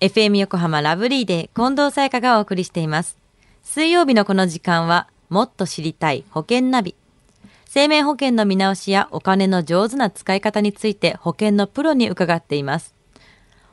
FM 横浜ラブリーで近藤沙耶香がお送りしています。水曜日のこの時間は、もっと知りたい保険ナビ。生命保険の見直しやお金の上手な使い方について保険のプロに伺っています。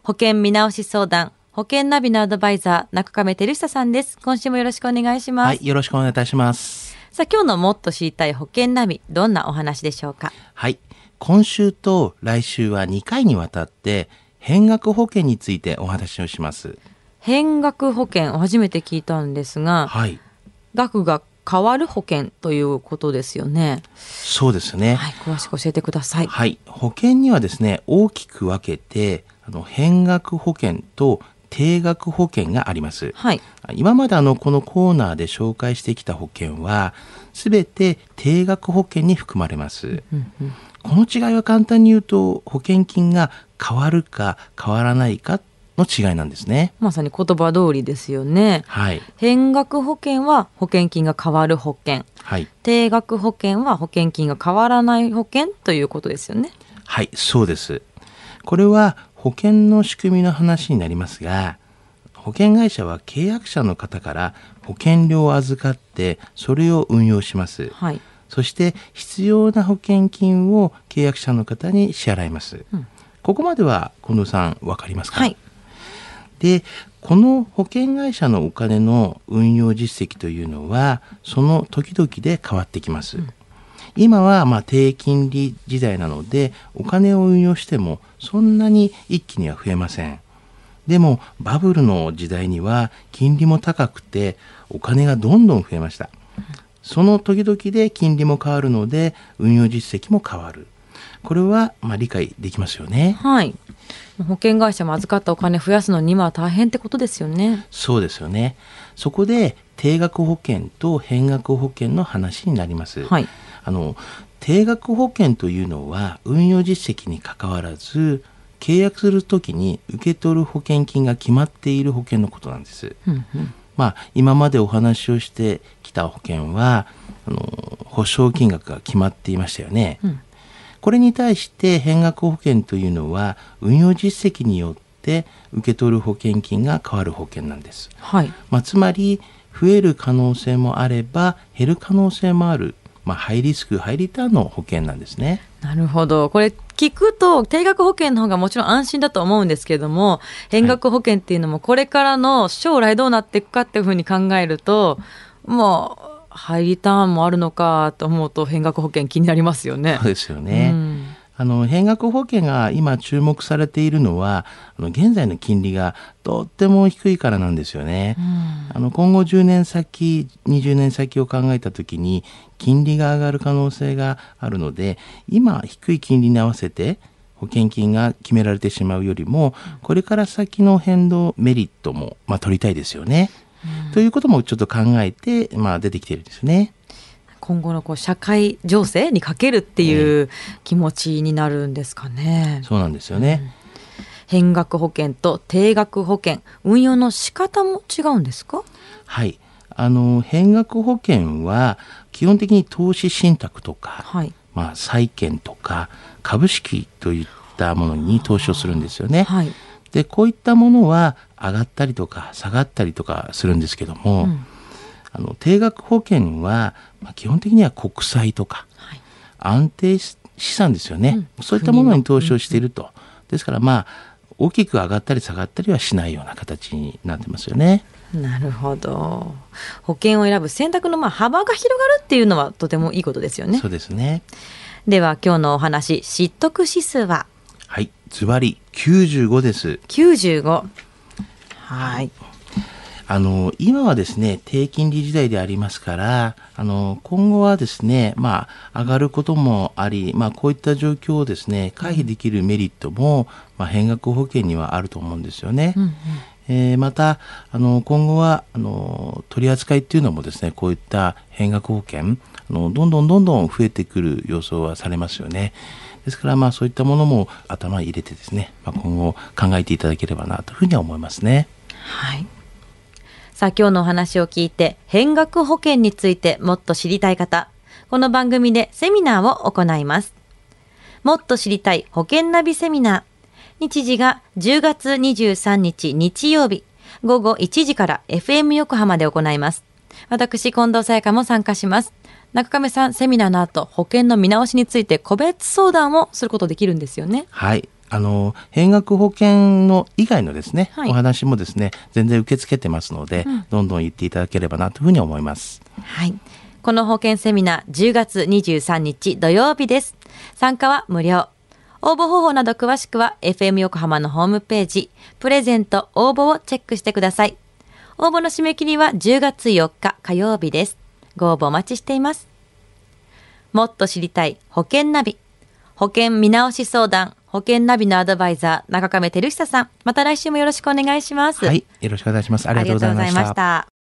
保険見直し相談、保険ナビのアドバイザー、中亀照久さんです。今週もよろしくお願いします。はい、よろしくお願いいたします。さあ、今日のもっと知りたい保険ナビ、どんなお話でしょうか？はい、今週と来週は2回にわたって、変額保険についてお話をします。変額保険、初めて聞いたんですが、はい、額が変わる保険ということですよね。そうですね。はい、詳しく教えてください。はい、保険にはですね、大きく分けて、あの変額保険と定額保険があります。はい。今まであのこのコーナーで紹介してきた保険は、すべて定額保険に含まれます。うんうんこの違いは簡単に言うと、保険金が変わるか変わらないかの違いなんですね。まさに言葉通りですよね。はい。変額保険は保険金が変わる保険。はい。定額保険は保険金が変わらない保険ということですよね。はい、そうです。これは保険の仕組みの話になりますが、保険会社は契約者の方から保険料を預かって、それを運用します。はい。そして必要な保険金を契約者の方に支払います。うんここまでは近藤さんわかりますか？はい。で、この保険会社のお金の運用実績というのは、その時々で変わってきます。今はまあ低金利時代なので、お金を運用してもそんなに一気には増えません。でも、バブルの時代には金利も高くて、お金がどんどん増えました。その時々で金利も変わるので、運用実績も変わる。これはまあ理解できますよね。はい。保険会社も預かったお金増やすのに今は大変ってことですよね。そうですよね。そこで定額保険と変額保険の話になります。はい。あの定額保険というのは運用実績にかかわらず契約するときに受け取る保険金が決まっている保険のことなんです。うんうん。まあ今までお話をしてきた保険はあの保証金額が決まっていましたよね。うんこれに対して変額保険というのは運用実績によって受け取る保険金が変わる保険なんです。はい。まあ、つまり増える可能性もあれば減る可能性もある、まあ、ハイリスクハイリターンの保険なんですね。なるほど。これ聞くと定額保険の方がもちろん安心だと思うんですけれども、変額保険っていうのもこれからの将来どうなっていくかっていうふうに考えると、もうハイリターンもあるのかと思うと変額保険気になりますよねそう。ですよね。うんあの変額保険が今注目されているのはあの現在の金利がとっても低いからなんですよね。あの今後10年先20年先を考えた時に金利が上がる可能性があるので今低い金利に合わせて保険金が決められてしまうよりもこれから先の変動メリットも、まあ、取りたいですよね。ということもちょっと考えて、まあ、出てきているんですね。今後のこう社会情勢にかけるっていう気持ちになるんですかね。そうなんですよね。変額保険と定額保険、運用の仕方も違うんですか？はい。あの、変額保険は、基本的に投資信託とか、はい。まあ、債券とか、株式といったものに投資をするんですよね。はい。で、こういったものは、上がったりとか、下がったりとかするんですけども、うんあの、定額保険は、まあ、基本的には国債とか、はい安定資産ですよね、うんそういったものに投資をしていると。ですから、まあ、大きく上がったり下がったりはしないような形になってますよね。なるほど。保険を選ぶ選択のまあ幅が広がるっていうのはとてもいいことですよねそ。うですね。では今日のお話、知得指数は？はい、ズバリ95です。95。はい。あの、今はですね、低金利時代でありますから、あの、今後はですね、まあ、上がることもあり、まあ、こういった状況をですね、回避できるメリットも、まあ、変額保険にはあると思うんですよね。うんうんえーまた、あの、今後は、あの、取り扱いっていうのもですね、こういった変額保険、あの、どんどんどんどん増えてくる予想はされますよね。ですから、まあ、そういったものも頭に入れてですね、まあ、今後考えていただければな、というふうには思いますね。はい。さあ今日のお話を聞いて変額保険についてもっと知りたい方、この番組でセミナーを行います。もっと知りたい保険ナビセミナー。日時が10月23日日曜日午後1時から FM 横浜で行います。私、近藤沙耶香も参加します。中亀さん、セミナーの後、保険の見直しについて個別相談をすることできるんですよね。はい。あの、併学保険の以外のですね、はいお話もですね、全然受け付けてますので、どんどん言っていただければなというふうに思います。はい。この保険セミナー10月23日土曜日です。参加は無料。応募方法など詳しくは FM 横浜のホームページ、プレゼント応募をチェックしてください。応募の締め切りは10月4日火曜日です。ご応募お待ちしています。もっと知りたい保険ナビ。保険見直し相談、保険ナビのアドバイザー、中亀照久さん。また来週もよろしくお願いします。はい。よろしくお願いします。ありがとうございました。ありがとうございました